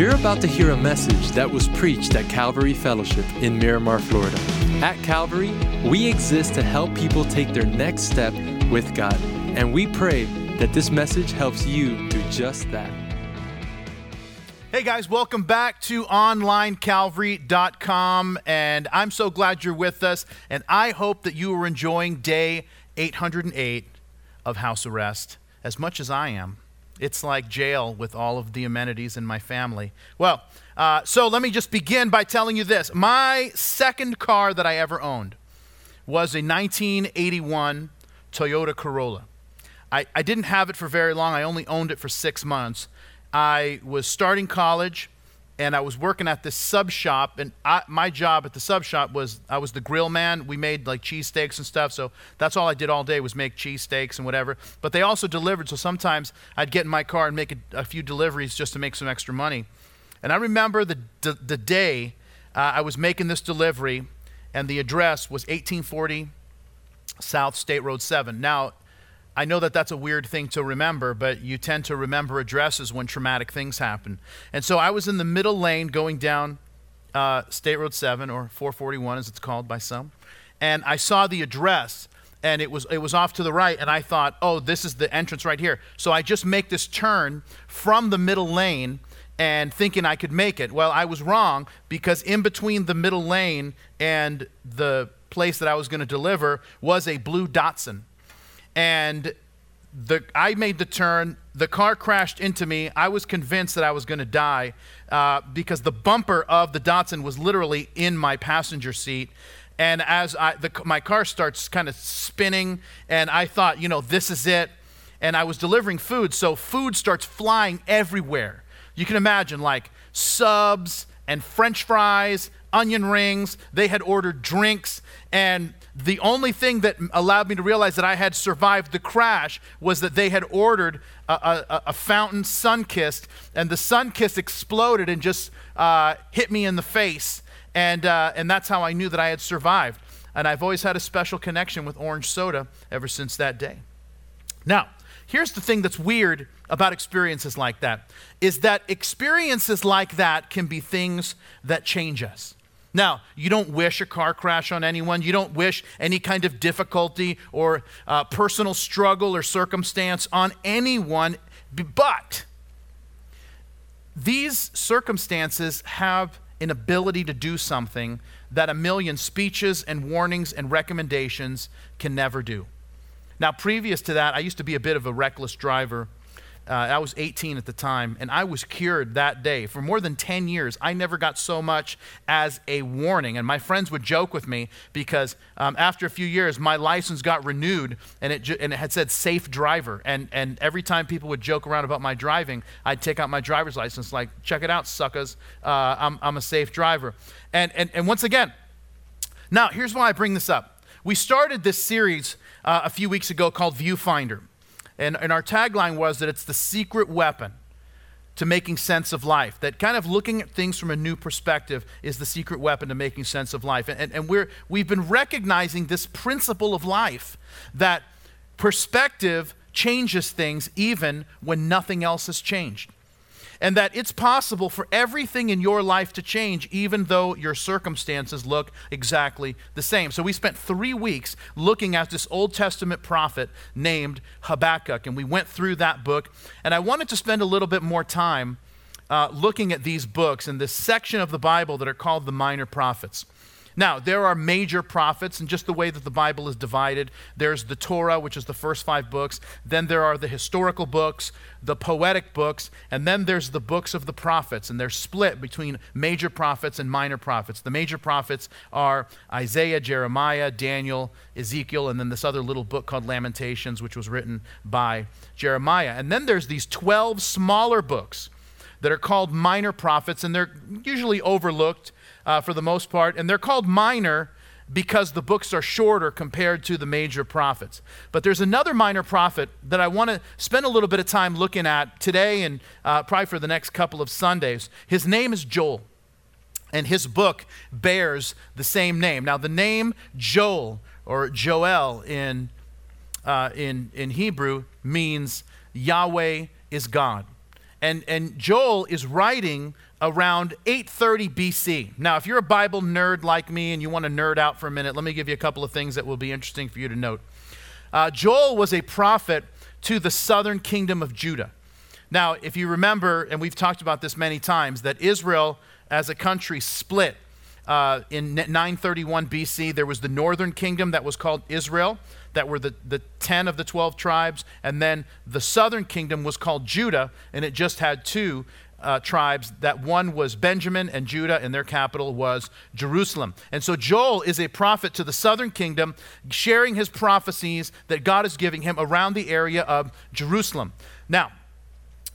You're about to hear a message that was preached at Calvary Fellowship in Miramar, Florida. At Calvary, we exist to help people take their next step with God, and we pray that this message helps you do just that. Hey guys, welcome back to onlinecalvary.com. And I'm so glad you're with us. And I hope that you are enjoying day 808 of house arrest as much as I am. It's like jail with all of the amenities in my family. Well, uh, so let me just begin by telling you this. My second car that I ever owned was a 1981 Toyota Corolla. I, I didn't have it for very long, I only owned it for six months. I was starting college and I was working at this sub shop, and I, my job at the sub shop was I was the grill man. We made like cheesesteaks and stuff, so that's all I did all day was make cheesesteaks and whatever. But they also delivered, so sometimes I'd get in my car and make a, a few deliveries just to make some extra money. And I remember the the, the day uh, I was making this delivery, and the address was 1840 South State Road 7. Now, I know that that's a weird thing to remember, but you tend to remember addresses when traumatic things happen. And so I was in the middle lane going down uh, State Road 7, or 441 as it's called by some, and I saw the address. And it was it was off to the right, and I thought, oh, this is the entrance right here. So I just make this turn from the middle lane, and thinking I could make it. Well, I was wrong because in between the middle lane and the place that I was going to deliver was a blue Datsun and the, I made the turn. The car crashed into me. I was convinced that I was going to die uh, because the bumper of the Datsun was literally in my passenger seat. And as I, the, my car starts kind of spinning, and I thought, you know, this is it. And I was delivering food, so food starts flying everywhere. You can imagine, like subs and french fries, onion rings. They had ordered drinks, and the only thing that allowed me to realize that I had survived the crash was that they had ordered a, a, a fountain Sunkist, and the Sunkist exploded and just uh, hit me in the face. And, uh, and that's how I knew that I had survived. And I've always had a special connection with orange soda ever since that day. Now, here's the thing that's weird about experiences like that is that experiences like that can be things that change us. Now, you don't wish a car crash on anyone. You don't wish any kind of difficulty or uh, personal struggle or circumstance on anyone. But these circumstances have an ability to do something that a million speeches and warnings and recommendations can never do. Now, previous to that, I used to be a bit of a reckless driver. Uh, I was 18 at the time, and I was cured that day. For more than 10 years, I never got so much as a warning. And my friends would joke with me because um, after a few years, my license got renewed and it, and it had said safe driver. And, and every time people would joke around about my driving, I'd take out my driver's license, like, check it out, suckers. Uh, I'm, I'm a safe driver. And, and, and once again, now here's why I bring this up. We started this series uh, a few weeks ago called Viewfinder. And, and our tagline was that it's the secret weapon to making sense of life. That kind of looking at things from a new perspective is the secret weapon to making sense of life. And, and we're, we've been recognizing this principle of life that perspective changes things even when nothing else has changed and that it's possible for everything in your life to change, even though your circumstances look exactly the same. So, we spent three weeks looking at this Old Testament prophet named Habakkuk, and we went through that book. And I wanted to spend a little bit more time uh, looking at these books and this section of the Bible that are called the minor prophets. Now, there are major prophets, and just the way that the Bible is divided, there's the Torah, which is the first five books, then there are the historical books, the poetic books, and then there's the books of the prophets, and they're split between major prophets and minor prophets. The major prophets are Isaiah, Jeremiah, Daniel, Ezekiel, and then this other little book called Lamentations, which was written by Jeremiah. And then there's these 12 smaller books that are called minor prophets, and they're usually overlooked uh, for the most part, and they're called minor because the books are shorter compared to the major prophets. But there's another minor prophet that I want to spend a little bit of time looking at today and uh, probably for the next couple of Sundays. His name is Joel, and his book bears the same name. Now, the name Joel or Joel in, uh, in, in Hebrew means Yahweh is God. And, and Joel is writing around 830 BC. Now, if you're a Bible nerd like me and you want to nerd out for a minute, let me give you a couple of things that will be interesting for you to note. Uh, Joel was a prophet to the southern kingdom of Judah. Now, if you remember, and we've talked about this many times, that Israel as a country split. Uh, in 931 BC, there was the northern kingdom that was called Israel, that were the, the 10 of the 12 tribes, and then the southern kingdom was called Judah, and it just had two uh, tribes. That one was Benjamin and Judah, and their capital was Jerusalem. And so Joel is a prophet to the southern kingdom, sharing his prophecies that God is giving him around the area of Jerusalem. Now,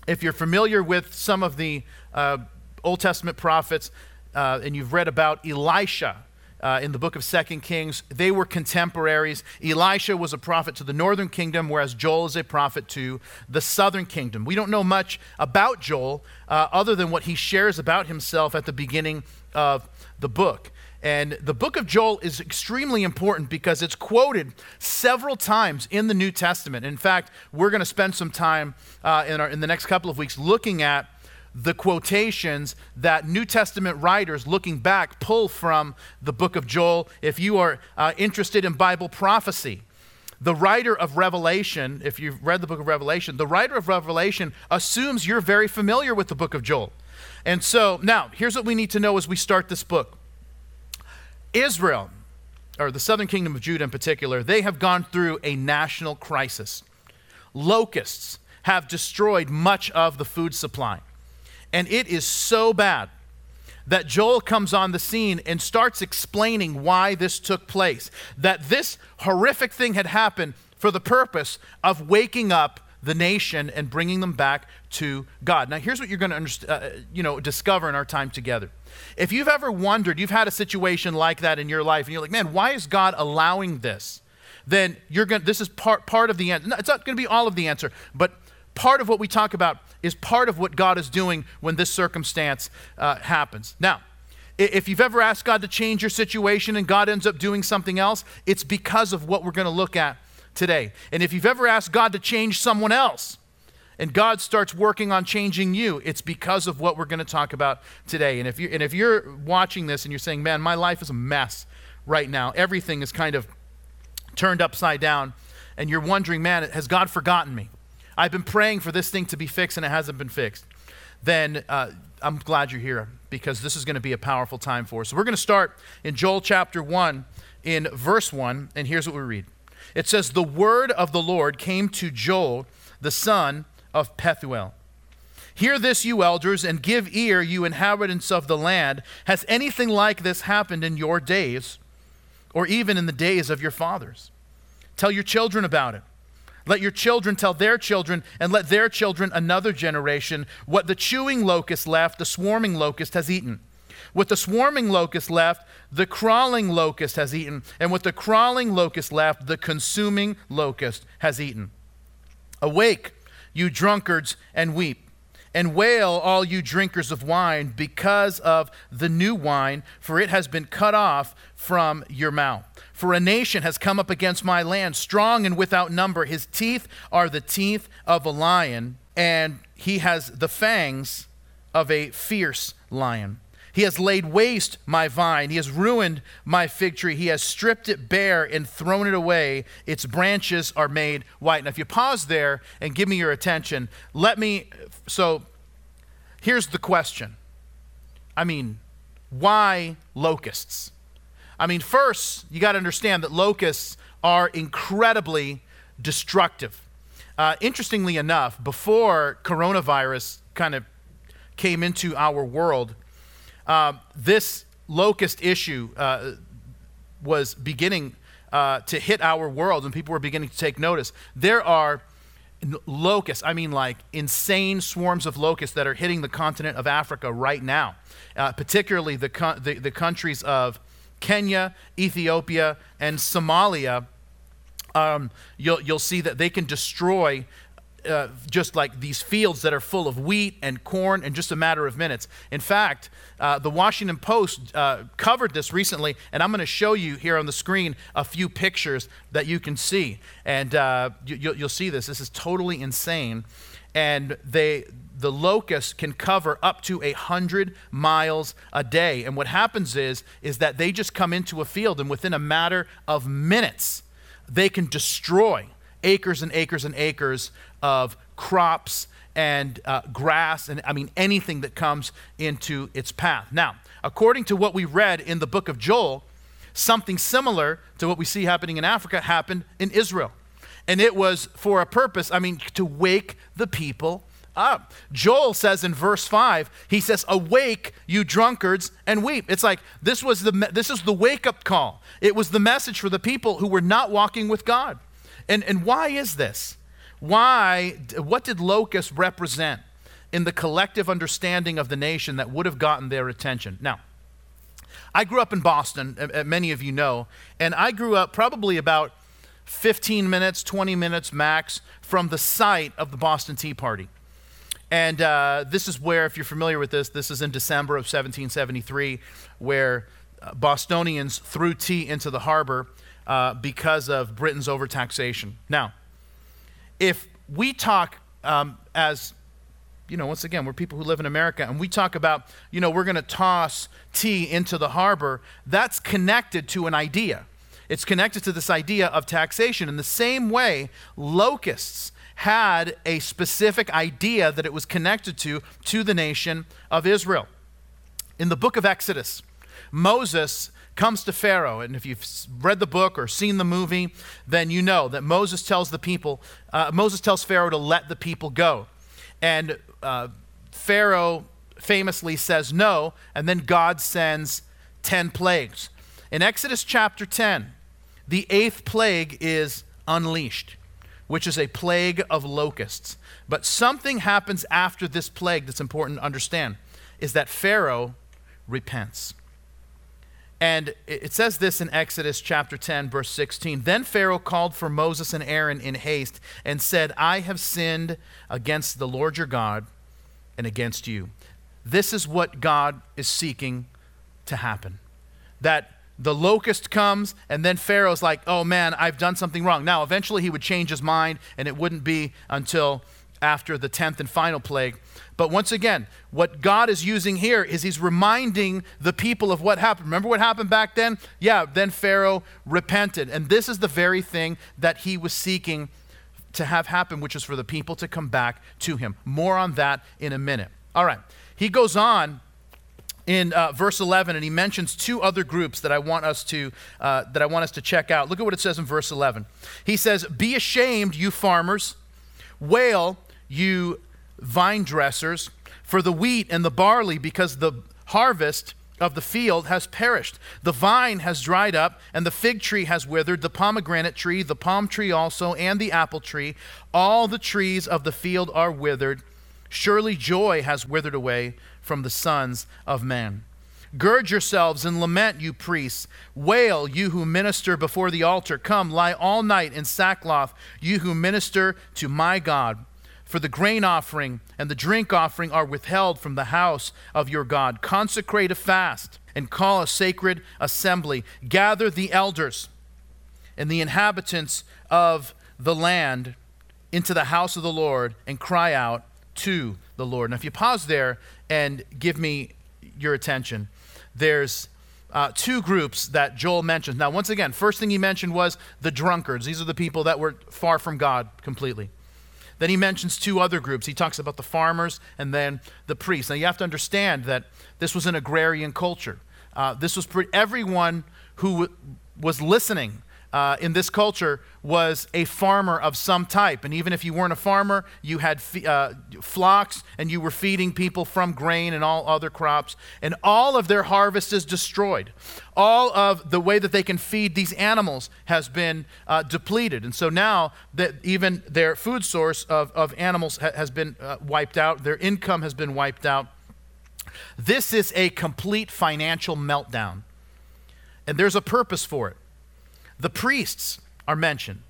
if you're familiar with some of the uh, Old Testament prophets, uh, and you've read about Elisha, uh, in the book of Second Kings. They were contemporaries. Elisha was a prophet to the northern kingdom, whereas Joel is a prophet to the southern kingdom. We don't know much about Joel uh, other than what he shares about himself at the beginning of the book. And the book of Joel is extremely important because it's quoted several times in the New Testament. In fact, we're going to spend some time uh, in, our, in the next couple of weeks looking at the quotations that New Testament writers looking back pull from the book of Joel. If you are uh, interested in Bible prophecy, the writer of Revelation, if you've read the book of Revelation, the writer of Revelation assumes you're very familiar with the book of Joel. And so now, here's what we need to know as we start this book Israel, or the southern kingdom of Judah in particular, they have gone through a national crisis. Locusts have destroyed much of the food supply. And it is so bad that Joel comes on the scene and starts explaining why this took place. That this horrific thing had happened for the purpose of waking up the nation and bringing them back to God. Now, here's what you're going to underst- uh, you know, discover in our time together. If you've ever wondered, you've had a situation like that in your life, and you're like, man, why is God allowing this? Then you're going. This is part part of the answer. No, it's not going to be all of the answer, but part of what we talk about is part of what God is doing when this circumstance uh, happens. Now, if you've ever asked God to change your situation and God ends up doing something else, it's because of what we're going to look at today. And if you've ever asked God to change someone else and God starts working on changing you, it's because of what we're going to talk about today. And if you and if you're watching this and you're saying, "Man, my life is a mess right now. Everything is kind of turned upside down." And you're wondering, "Man, has God forgotten me?" I've been praying for this thing to be fixed and it hasn't been fixed, then uh, I'm glad you're here because this is going to be a powerful time for us. So we're going to start in Joel chapter 1, in verse 1, and here's what we read it says, The word of the Lord came to Joel, the son of Pethuel. Hear this, you elders, and give ear, you inhabitants of the land. Has anything like this happened in your days, or even in the days of your fathers? Tell your children about it. Let your children tell their children, and let their children another generation what the chewing locust left, the swarming locust has eaten. What the swarming locust left, the crawling locust has eaten. And what the crawling locust left, the consuming locust has eaten. Awake, you drunkards, and weep and wail, all you drinkers of wine, because of the new wine, for it has been cut off from your mouth. For a nation has come up against my land, strong and without number. His teeth are the teeth of a lion, and he has the fangs of a fierce lion. He has laid waste my vine. He has ruined my fig tree. He has stripped it bare and thrown it away. Its branches are made white. Now, if you pause there and give me your attention, let me. So, here's the question I mean, why locusts? I mean, first, you got to understand that locusts are incredibly destructive. Uh, interestingly enough, before coronavirus kind of came into our world, uh, this locust issue uh, was beginning uh, to hit our world, and people were beginning to take notice. There are locusts, I mean, like insane swarms of locusts that are hitting the continent of Africa right now, uh, particularly the, the, the countries of Kenya, Ethiopia, and Somalia. Um, you'll, you'll see that they can destroy uh, just like these fields that are full of wheat and corn in just a matter of minutes. In fact, uh, the Washington Post uh, covered this recently, and I'm going to show you here on the screen a few pictures that you can see. And uh, you, will see this. This is totally insane. and they the locust can cover up to a hundred miles a day. And what happens is, is that they just come into a field and within a matter of minutes, they can destroy acres and acres and acres of crops and uh, grass and I mean anything that comes into its path. Now, according to what we read in the book of Joel, something similar to what we see happening in Africa happened in Israel. And it was for a purpose, I mean, to wake the people up. Joel says in verse 5, he says, Awake, you drunkards, and weep. It's like this was the this is the wake-up call. It was the message for the people who were not walking with God. And, and why is this? Why, what did locusts represent in the collective understanding of the nation that would have gotten their attention? Now, I grew up in Boston, many of you know, and I grew up probably about 15 minutes, 20 minutes max from the site of the Boston Tea Party. And uh, this is where, if you're familiar with this, this is in December of 1773, where uh, Bostonians threw tea into the harbor uh, because of Britain's overtaxation. Now, if we talk um, as you know, once again, we're people who live in America, and we talk about, you know, we're going to toss tea into the harbor. That's connected to an idea. It's connected to this idea of taxation. In the same way, locusts had a specific idea that it was connected to to the nation of Israel. In the book of Exodus, Moses comes to Pharaoh, and if you've read the book or seen the movie, then you know that Moses tells the people, uh, Moses tells Pharaoh to let the people go. And uh, Pharaoh famously says no, and then God sends 10 plagues. In Exodus chapter 10, the eighth plague is unleashed which is a plague of locusts. But something happens after this plague that's important to understand is that Pharaoh repents. And it says this in Exodus chapter 10, verse 16. Then Pharaoh called for Moses and Aaron in haste and said, I have sinned against the Lord your God and against you. This is what God is seeking to happen. That the locust comes, and then Pharaoh's like, oh man, I've done something wrong. Now, eventually he would change his mind, and it wouldn't be until after the 10th and final plague. But once again, what God is using here is he's reminding the people of what happened. Remember what happened back then? Yeah, then Pharaoh repented. And this is the very thing that he was seeking to have happen, which is for the people to come back to him. More on that in a minute. All right. He goes on in uh, verse 11 and he mentions two other groups that i want us to uh, that i want us to check out look at what it says in verse 11 he says be ashamed you farmers wail you vine dressers for the wheat and the barley because the harvest of the field has perished. The vine has dried up, and the fig tree has withered, the pomegranate tree, the palm tree also, and the apple tree. All the trees of the field are withered. Surely joy has withered away from the sons of men. Gird yourselves and lament, you priests. Wail, you who minister before the altar. Come, lie all night in sackcloth, you who minister to my God. For the grain offering and the drink offering are withheld from the house of your God. Consecrate a fast and call a sacred assembly. Gather the elders and the inhabitants of the land into the house of the Lord and cry out to the Lord. Now, if you pause there and give me your attention, there's uh, two groups that Joel mentions. Now, once again, first thing he mentioned was the drunkards. These are the people that were far from God completely. Then he mentions two other groups. He talks about the farmers and then the priests. Now, you have to understand that this was an agrarian culture. Uh, this was pre- everyone who w- was listening uh, in this culture was a farmer of some type. And even if you weren't a farmer, you had uh, flocks and you were feeding people from grain and all other crops. And all of their harvest is destroyed. All of the way that they can feed these animals has been uh, depleted. And so now that even their food source of, of animals ha- has been uh, wiped out, their income has been wiped out. This is a complete financial meltdown. And there's a purpose for it. The priests are mentioned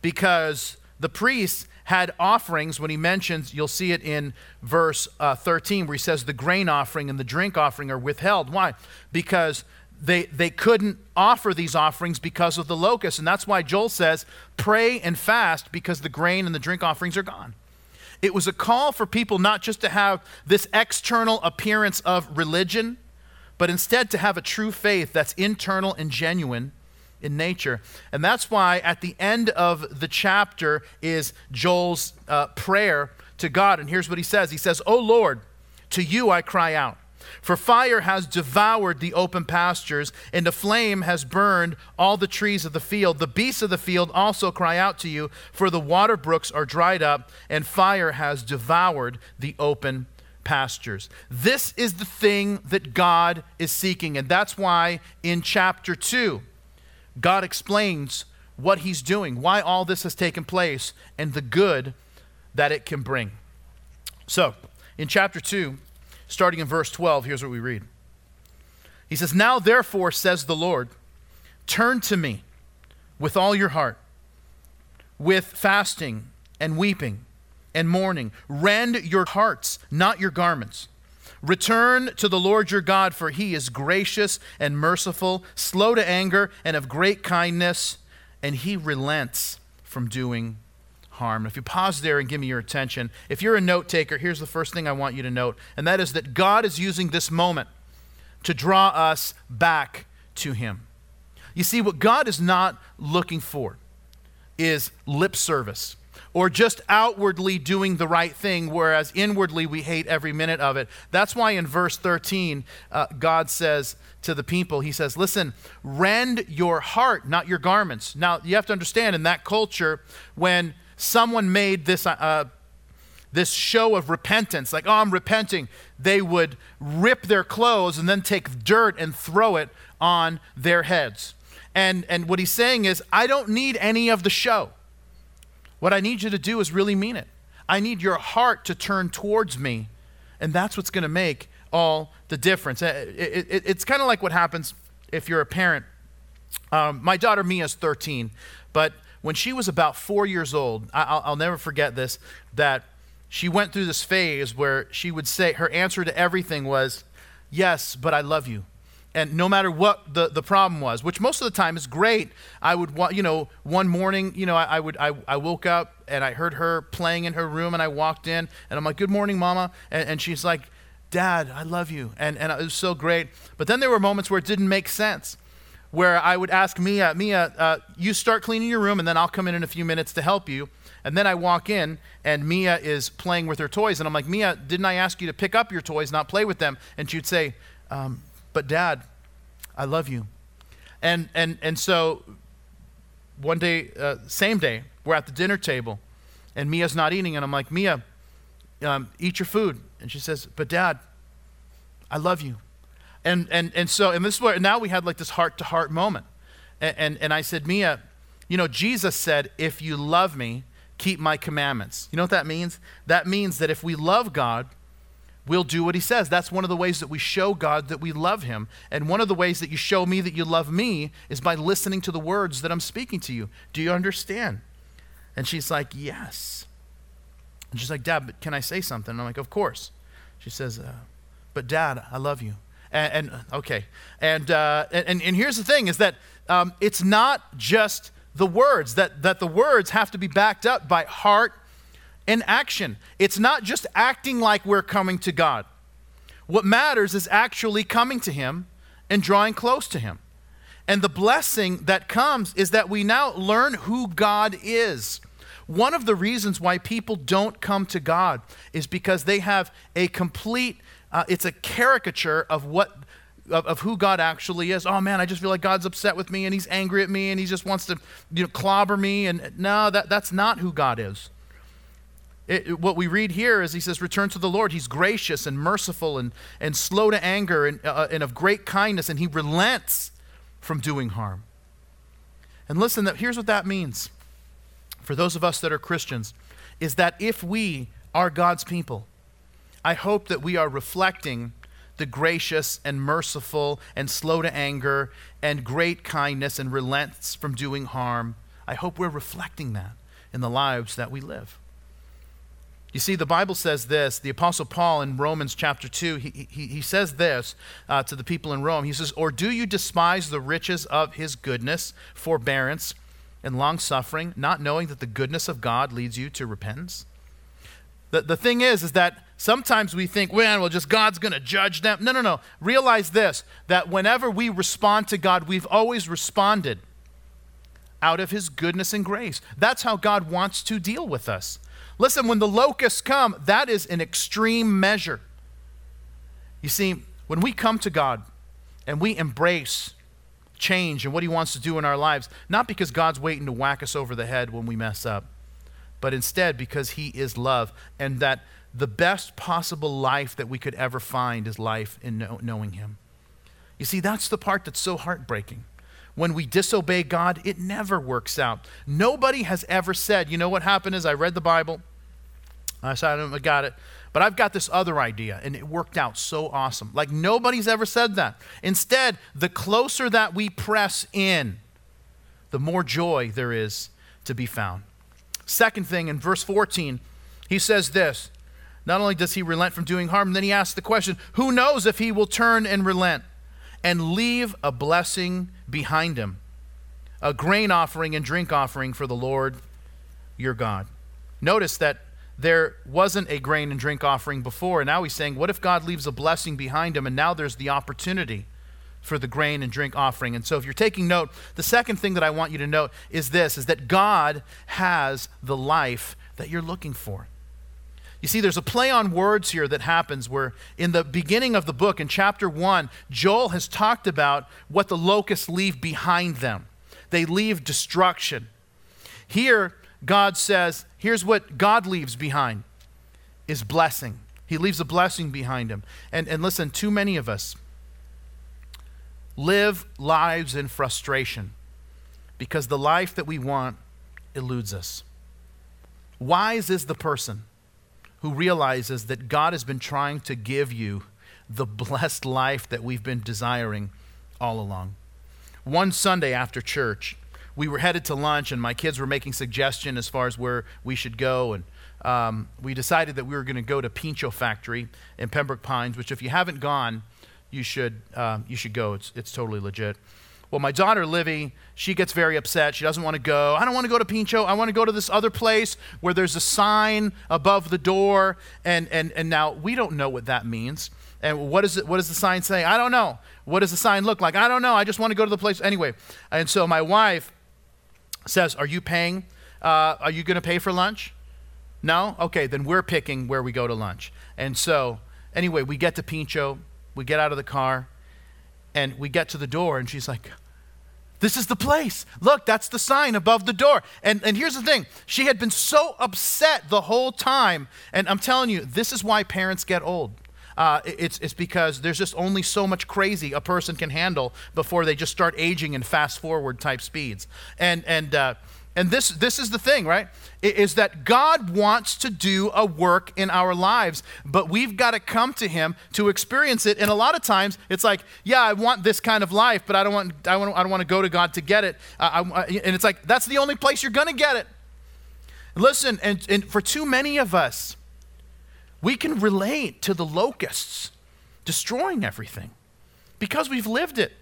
because the priests had offerings when he mentions, you'll see it in verse uh, 13, where he says the grain offering and the drink offering are withheld. Why? Because they, they couldn't offer these offerings because of the locusts. And that's why Joel says, pray and fast because the grain and the drink offerings are gone. It was a call for people not just to have this external appearance of religion, but instead to have a true faith that's internal and genuine in nature. And that's why at the end of the chapter is Joel's uh, prayer to God. And here's what he says He says, O Lord, to you I cry out. For fire has devoured the open pastures, and a flame has burned all the trees of the field. The beasts of the field also cry out to you, for the water brooks are dried up, and fire has devoured the open pastures. This is the thing that God is seeking, and that's why in chapter 2, God explains what he's doing, why all this has taken place, and the good that it can bring. So, in chapter 2, starting in verse 12, here's what we read. He says, Now therefore, says the Lord, turn to me with all your heart, with fasting and weeping and mourning. Rend your hearts, not your garments. Return to the Lord your God, for he is gracious and merciful, slow to anger, and of great kindness, and he relents from doing harm. If you pause there and give me your attention, if you're a note taker, here's the first thing I want you to note, and that is that God is using this moment to draw us back to him. You see, what God is not looking for is lip service or just outwardly doing the right thing, whereas inwardly we hate every minute of it. That's why in verse 13, uh, God says to the people, He says, Listen, rend your heart, not your garments. Now, you have to understand in that culture, when someone made this, uh, this show of repentance, like, oh, I'm repenting, they would rip their clothes and then take dirt and throw it on their heads. And, and what he's saying is, I don't need any of the show. What I need you to do is really mean it. I need your heart to turn towards me, and that's what's going to make all the difference. It, it, it, it's kind of like what happens if you're a parent. Um, my daughter Mia is 13, but when she was about four years old, I, will never forget this, that she went through this phase where she would say, her answer to everything was, Yes, but I love you and no matter what the, the problem was, which most of the time is great, I would, want, you know, one morning, you know, I, I would, I, I woke up and I heard her playing in her room and I walked in and I'm like, good morning, mama. And, and she's like, dad, I love you. And, and it was so great. But then there were moments where it didn't make sense, where I would ask Mia, Mia, uh, you start cleaning your room and then I'll come in in a few minutes to help you. And then I walk in and Mia is playing with her toys. And I'm like, Mia, didn't I ask you to pick up your toys, not play with them? And she'd say, um, but dad, I love you. And, and, and so one day, uh, same day, we're at the dinner table and Mia's not eating. And I'm like, Mia, um, eat your food. And she says, but dad, I love you. And, and, and so, and this is where now we had like this heart to heart moment. And, and, and I said, Mia, you know, Jesus said, if you love me, keep my commandments. You know what that means? That means that if we love God, we'll do what he says. That's one of the ways that we show God that we love him. And one of the ways that you show me that you love me is by listening to the words that I'm speaking to you. Do you understand? And she's like, Yes. And she's like, Dad, but can I say something? And I'm like, Of course. She says, uh, But Dad, I love you. And, and okay. And, uh, and, and here's the thing is that um, it's not just the words, that, that the words have to be backed up by heart in action. It's not just acting like we're coming to God. What matters is actually coming to Him and drawing close to Him. And the blessing that comes is that we now learn who God is. One of the reasons why people don't come to God is because they have a complete, uh, it's a caricature of what of, of, who God actually is. Oh man, I just feel like God's upset with me and he's angry at me and he just wants to you know, clobber me. And no, that, that's not who God is. It, what we read here is he says, Return to the Lord. He's gracious and merciful and, and slow to anger and, uh, and of great kindness, and he relents from doing harm. And listen, here's what that means for those of us that are Christians is that if we are God's people, I hope that we are reflecting the gracious and merciful and slow to anger and great kindness and relents from doing harm. I hope we're reflecting that in the lives that we live. You see, the Bible says this. The Apostle Paul in Romans chapter 2, he, he, he says this uh, to the people in Rome. He says, Or do you despise the riches of his goodness, forbearance, and long suffering, not knowing that the goodness of God leads you to repentance? The, the thing is, is that sometimes we think, well, well, just God's going to judge them. No, no, no. Realize this that whenever we respond to God, we've always responded out of His goodness and grace. That's how God wants to deal with us. Listen, when the locusts come, that is an extreme measure. You see, when we come to God and we embrace change and what He wants to do in our lives, not because God's waiting to whack us over the head when we mess up, but instead because He is love and that the best possible life that we could ever find is life in know, knowing Him. You see, that's the part that's so heartbreaking. When we disobey God, it never works out. Nobody has ever said, you know what happened is I read the Bible, I said, I got it. But I've got this other idea, and it worked out so awesome. Like nobody's ever said that. Instead, the closer that we press in, the more joy there is to be found. Second thing, in verse 14, he says this Not only does he relent from doing harm, then he asks the question Who knows if he will turn and relent and leave a blessing behind him, a grain offering and drink offering for the Lord your God? Notice that there wasn't a grain and drink offering before. And now he's saying, what if God leaves a blessing behind him and now there's the opportunity for the grain and drink offering? And so if you're taking note, the second thing that I want you to note is this is that God has the life that you're looking for. You see, there's a play on words here that happens where in the beginning of the book, in chapter one, Joel has talked about what the locusts leave behind them. They leave destruction. Here, God says, here's what God leaves behind is blessing. He leaves a blessing behind him. And, and listen, too many of us live lives in frustration because the life that we want eludes us. Wise is the person who realizes that God has been trying to give you the blessed life that we've been desiring all along. One Sunday after church, we were headed to lunch, and my kids were making suggestion as far as where we should go, and um, we decided that we were going to go to Pincho Factory in Pembroke Pines, which if you haven't gone, you should um, you should go. It's it's totally legit. Well, my daughter Livy, she gets very upset. She doesn't want to go. I don't want to go to Pincho. I want to go to this other place where there's a sign above the door, and and and now we don't know what that means. And what is it? What does the sign say? I don't know. What does the sign look like? I don't know. I just want to go to the place anyway. And so my wife says, Are you paying? Uh, are you going to pay for lunch? No? Okay, then we're picking where we go to lunch. And so, anyway, we get to Pincho, we get out of the car, and we get to the door, and she's like, this is the place. Look, that's the sign above the door. And, and here's the thing she had been so upset the whole time. And I'm telling you, this is why parents get old. Uh, it's, it's because there's just only so much crazy a person can handle before they just start aging in fast forward type speeds. And, and, uh, and this, this is the thing, right? Is that God wants to do a work in our lives, but we've got to come to Him to experience it. And a lot of times, it's like, yeah, I want this kind of life, but I don't want, I, want, I don't want to go to God to get it. I, and it's like, that's the only place you're going to get it. Listen, and, and for too many of us, we can relate to the locusts destroying everything because we've lived it.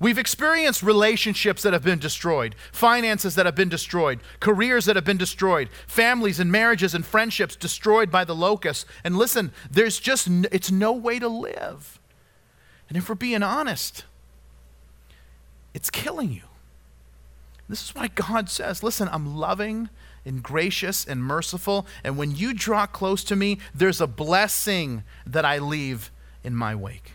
We've experienced relationships that have been destroyed, finances that have been destroyed, careers that have been destroyed, families and marriages and friendships destroyed by the locusts. And listen, there's just, it's no way to live. And if we're being honest, it's killing you. This is why God says, listen, I'm loving and gracious and merciful. And when you draw close to me, there's a blessing that I leave in my wake.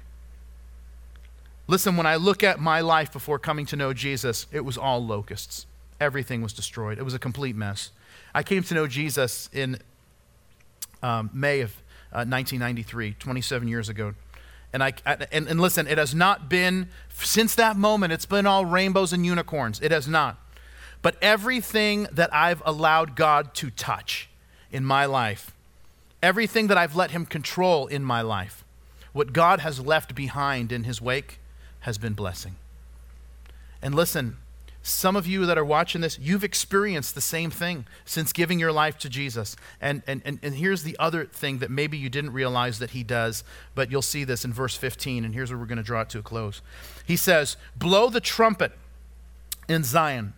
Listen, when I look at my life before coming to know Jesus, it was all locusts. Everything was destroyed. It was a complete mess. I came to know Jesus in um, May of uh, 1993, 27 years ago. And, I, and, and listen, it has not been, since that moment, it's been all rainbows and unicorns. It has not. But everything that I've allowed God to touch in my life, everything that I've let Him control in my life, what God has left behind in His wake has been blessing. And listen, some of you that are watching this, you've experienced the same thing since giving your life to Jesus. And, and, and, and here's the other thing that maybe you didn't realize that he does, but you'll see this in verse 15. And here's where we're going to draw it to a close. He says, Blow the trumpet in Zion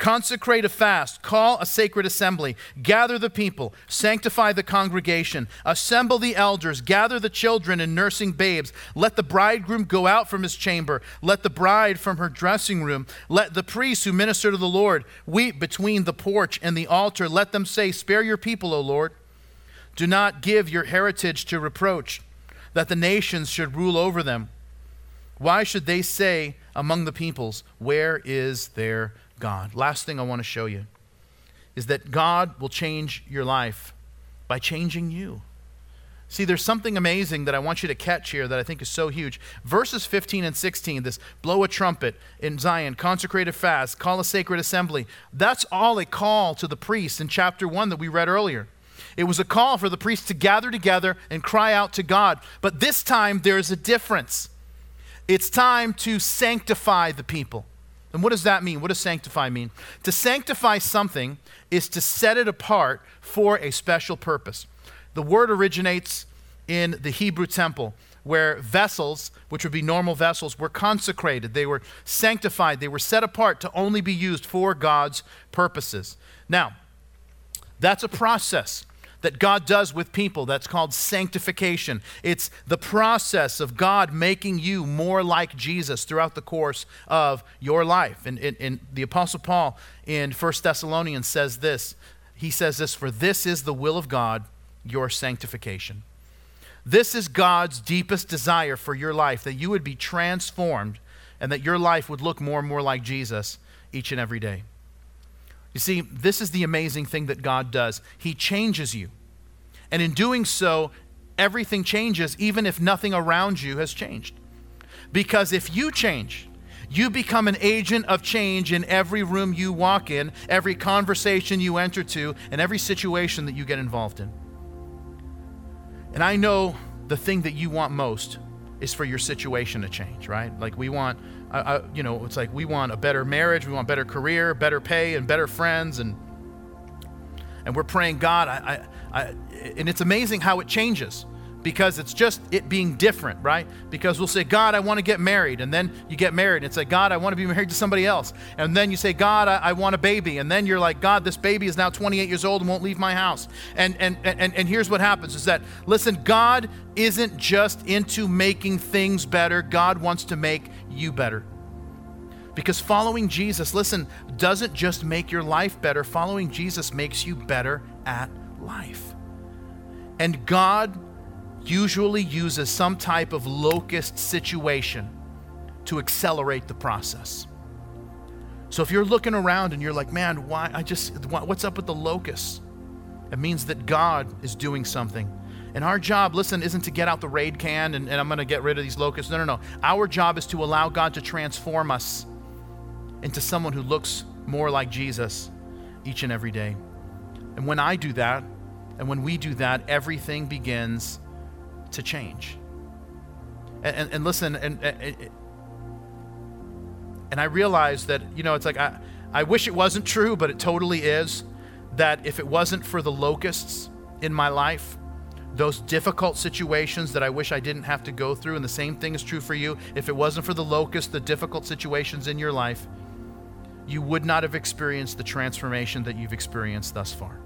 Consecrate a fast, call a sacred assembly, gather the people, sanctify the congregation, assemble the elders, gather the children and nursing babes. Let the bridegroom go out from his chamber, let the bride from her dressing room. Let the priests who minister to the Lord weep between the porch and the altar. Let them say, Spare your people, O Lord. Do not give your heritage to reproach, that the nations should rule over them. Why should they say among the peoples, Where is their God. Last thing I want to show you is that God will change your life by changing you. See, there's something amazing that I want you to catch here that I think is so huge. Verses 15 and 16, this blow a trumpet in Zion, consecrate a fast, call a sacred assembly. That's all a call to the priests in chapter 1 that we read earlier. It was a call for the priests to gather together and cry out to God. But this time there's a difference. It's time to sanctify the people. And what does that mean? What does sanctify mean? To sanctify something is to set it apart for a special purpose. The word originates in the Hebrew temple, where vessels, which would be normal vessels, were consecrated. They were sanctified. They were set apart to only be used for God's purposes. Now, that's a process that God does with people. That's called sanctification. It's the process of God making you more like Jesus throughout the course of your life. And, and, and the Apostle Paul in 1 Thessalonians says this He says this, For this is the will of God, your sanctification. This is God's deepest desire for your life, that you would be transformed and that your life would look more and more like Jesus each and every day. You see, this is the amazing thing that God does. He changes you. And in doing so, everything changes, even if nothing around you has changed. Because if you change, you become an agent of change in every room you walk in, every conversation you enter to, and every situation that you get involved in. And I know the thing that you want most is for your situation to change, right? Like we want you know, it's like we want a better marriage, we want better career, better pay, and better friends, and and we're praying, God, I, I, I, and it's amazing how it changes because it's just it being different, right? Because we'll say, God, I want to get married. And then you get married and say, God, I want to be married to somebody else. And then you say, God, I, I, want a baby. And then you're like, God, this baby is now 28 years old and won't leave my house. And, and, and, and here's what happens is that, listen, God isn't just into making things better, God wants to make you better. Because following Jesus, listen, doesn't just make your life better, following Jesus makes you better at life. And God usually uses some type of locust situation to accelerate the process. So if you're looking around and you're like, man, why? I just, what's up with the locusts? It means that God is doing something. And our job, listen, isn't to get out the raid can and, and I'm going to get rid of these locusts. No, no, no. Our job is to allow God to transform us into someone who looks more like Jesus each and every day. And when I do that, and when we do that, everything begins to change. And, and, and listen, and, and, and I realize that, you know, it's like I, I wish it wasn't true, but it totally is. That if it wasn't for the locusts in my life, those difficult situations that I wish I didn't have to go through, and the same thing is true for you. If it wasn't for the locusts, the difficult situations in your life, you would not have experienced the transformation that you've experienced thus far.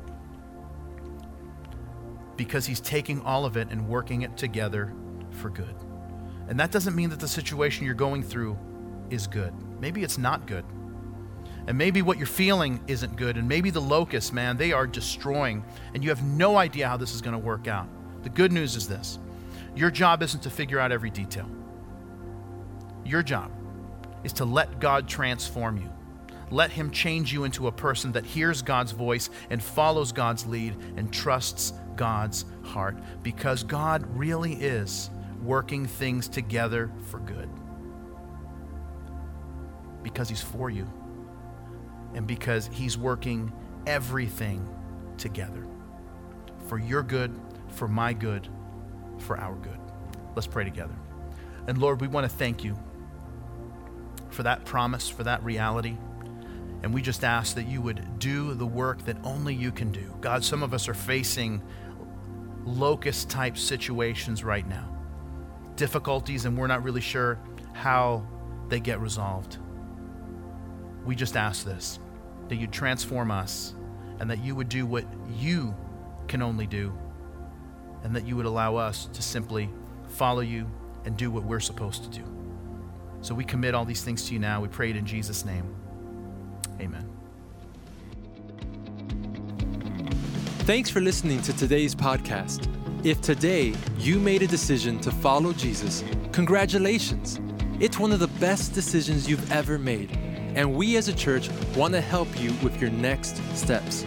Because He's taking all of it and working it together for good. And that doesn't mean that the situation you're going through is good. Maybe it's not good. And maybe what you're feeling isn't good. And maybe the locusts, man, they are destroying. And you have no idea how this is going to work out. The good news is this your job isn't to figure out every detail, your job is to let God transform you let Him change you into a person that hears God's voice and follows God's lead and trusts God's heart because God really is working things together for good. Because He's for you and because He's working everything together for your good, for my good, for our good. Let's pray together. And Lord, we want to thank you for that promise, for that reality. And we just ask that you would do the work that only you can do. God, some of us are facing locust type situations right now, difficulties, and we're not really sure how they get resolved. We just ask this that you'd transform us, and that you would do what you can only do, and that you would allow us to simply follow you and do what we're supposed to do. So we commit all these things to you now. We pray it in Jesus' name. Amen. Thanks for listening to today's podcast. If today you made a decision to follow Jesus, congratulations. It's one of the best decisions you've ever made. And we as a church want to help you with your next steps.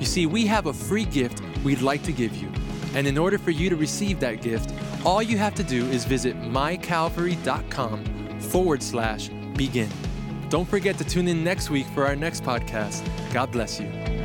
You see, we have a free gift we'd like to give you. And in order for you to receive that gift, all you have to do is visit mycalvary.com forward slash begin. Don't forget to tune in next week for our next podcast. God bless you.